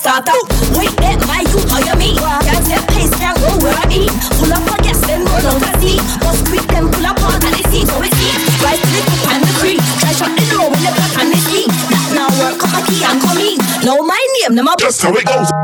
start out. Wait, that why you hire me? Can't tell place down go where I be. Pull up on yes, then roll on the sea. Must quick them pull up on and they see, go and see. Rise to the top and the creek. Try shot the low in the black and the sea. Now work up a key and come in. Know my name, no my That's how it goes.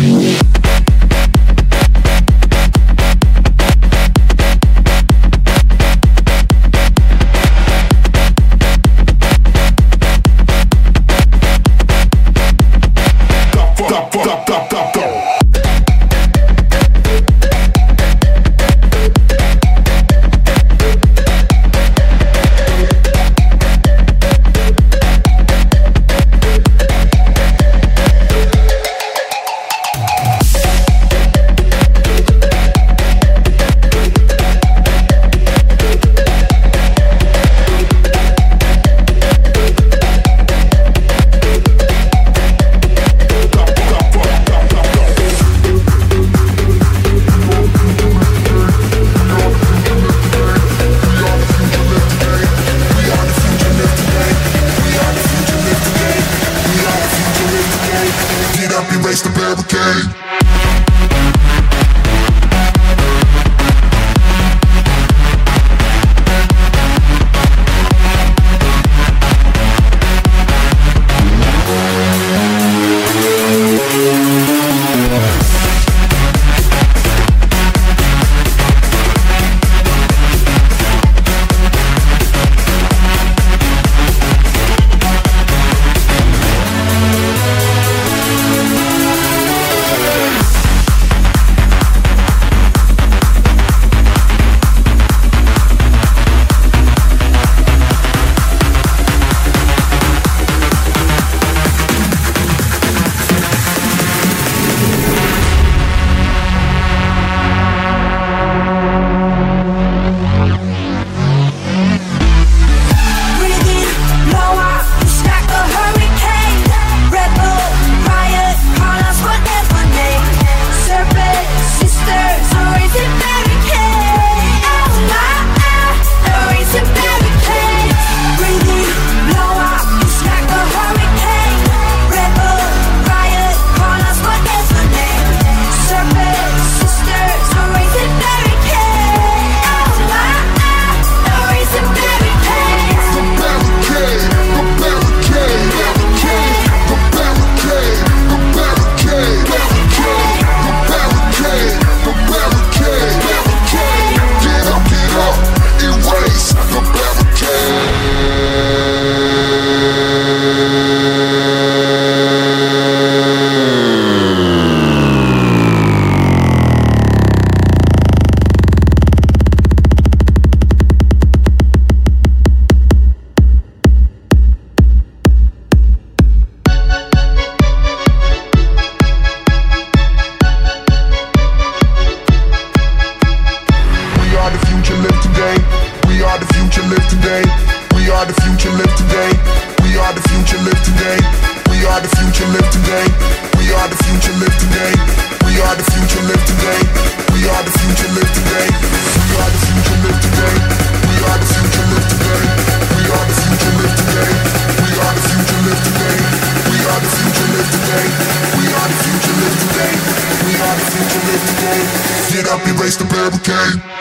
Barricade. fabricate.